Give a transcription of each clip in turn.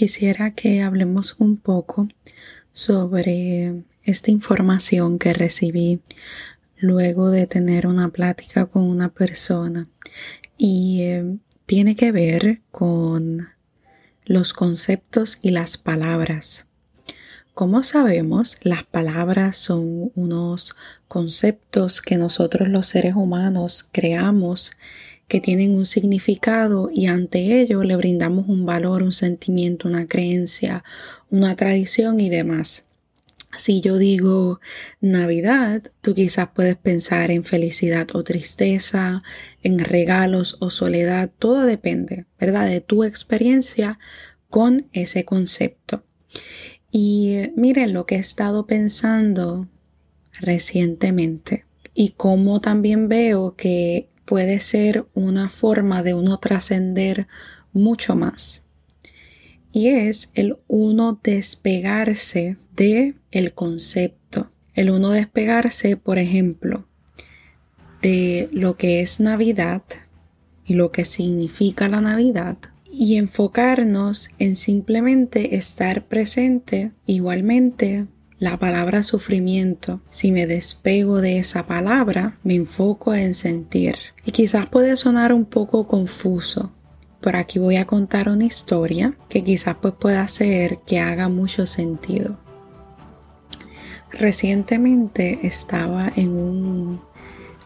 quisiera que hablemos un poco sobre esta información que recibí luego de tener una plática con una persona y eh, tiene que ver con los conceptos y las palabras. Como sabemos, las palabras son unos conceptos que nosotros los seres humanos creamos que tienen un significado y ante ello le brindamos un valor, un sentimiento, una creencia, una tradición y demás. Si yo digo Navidad, tú quizás puedes pensar en felicidad o tristeza, en regalos o soledad, todo depende, ¿verdad? De tu experiencia con ese concepto. Y miren lo que he estado pensando recientemente y cómo también veo que puede ser una forma de uno trascender mucho más. Y es el uno despegarse de el concepto. El uno despegarse, por ejemplo, de lo que es Navidad y lo que significa la Navidad y enfocarnos en simplemente estar presente igualmente la palabra sufrimiento, si me despego de esa palabra, me enfoco en sentir. Y quizás puede sonar un poco confuso. Por aquí voy a contar una historia que quizás pues pueda hacer que haga mucho sentido. Recientemente estaba en un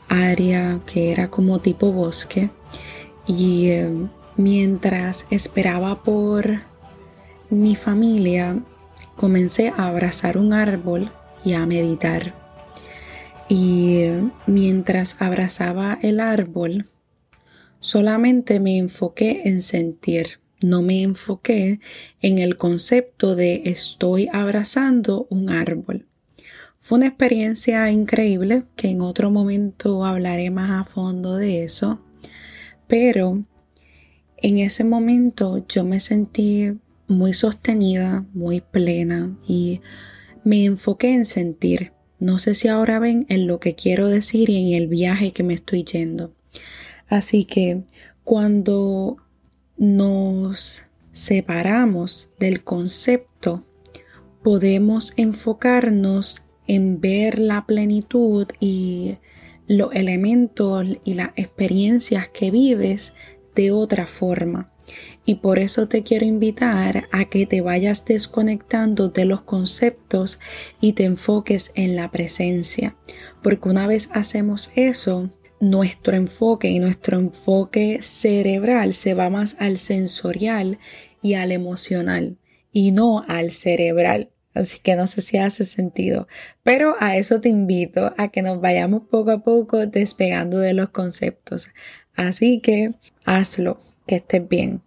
área que era como tipo bosque y eh, mientras esperaba por mi familia comencé a abrazar un árbol y a meditar. Y mientras abrazaba el árbol, solamente me enfoqué en sentir, no me enfoqué en el concepto de estoy abrazando un árbol. Fue una experiencia increíble que en otro momento hablaré más a fondo de eso, pero en ese momento yo me sentí muy sostenida, muy plena y me enfoqué en sentir. No sé si ahora ven en lo que quiero decir y en el viaje que me estoy yendo. Así que cuando nos separamos del concepto, podemos enfocarnos en ver la plenitud y los elementos y las experiencias que vives de otra forma. Y por eso te quiero invitar a que te vayas desconectando de los conceptos y te enfoques en la presencia. Porque una vez hacemos eso, nuestro enfoque y nuestro enfoque cerebral se va más al sensorial y al emocional y no al cerebral. Así que no sé si hace sentido, pero a eso te invito, a que nos vayamos poco a poco despegando de los conceptos. Así que hazlo, que estés bien.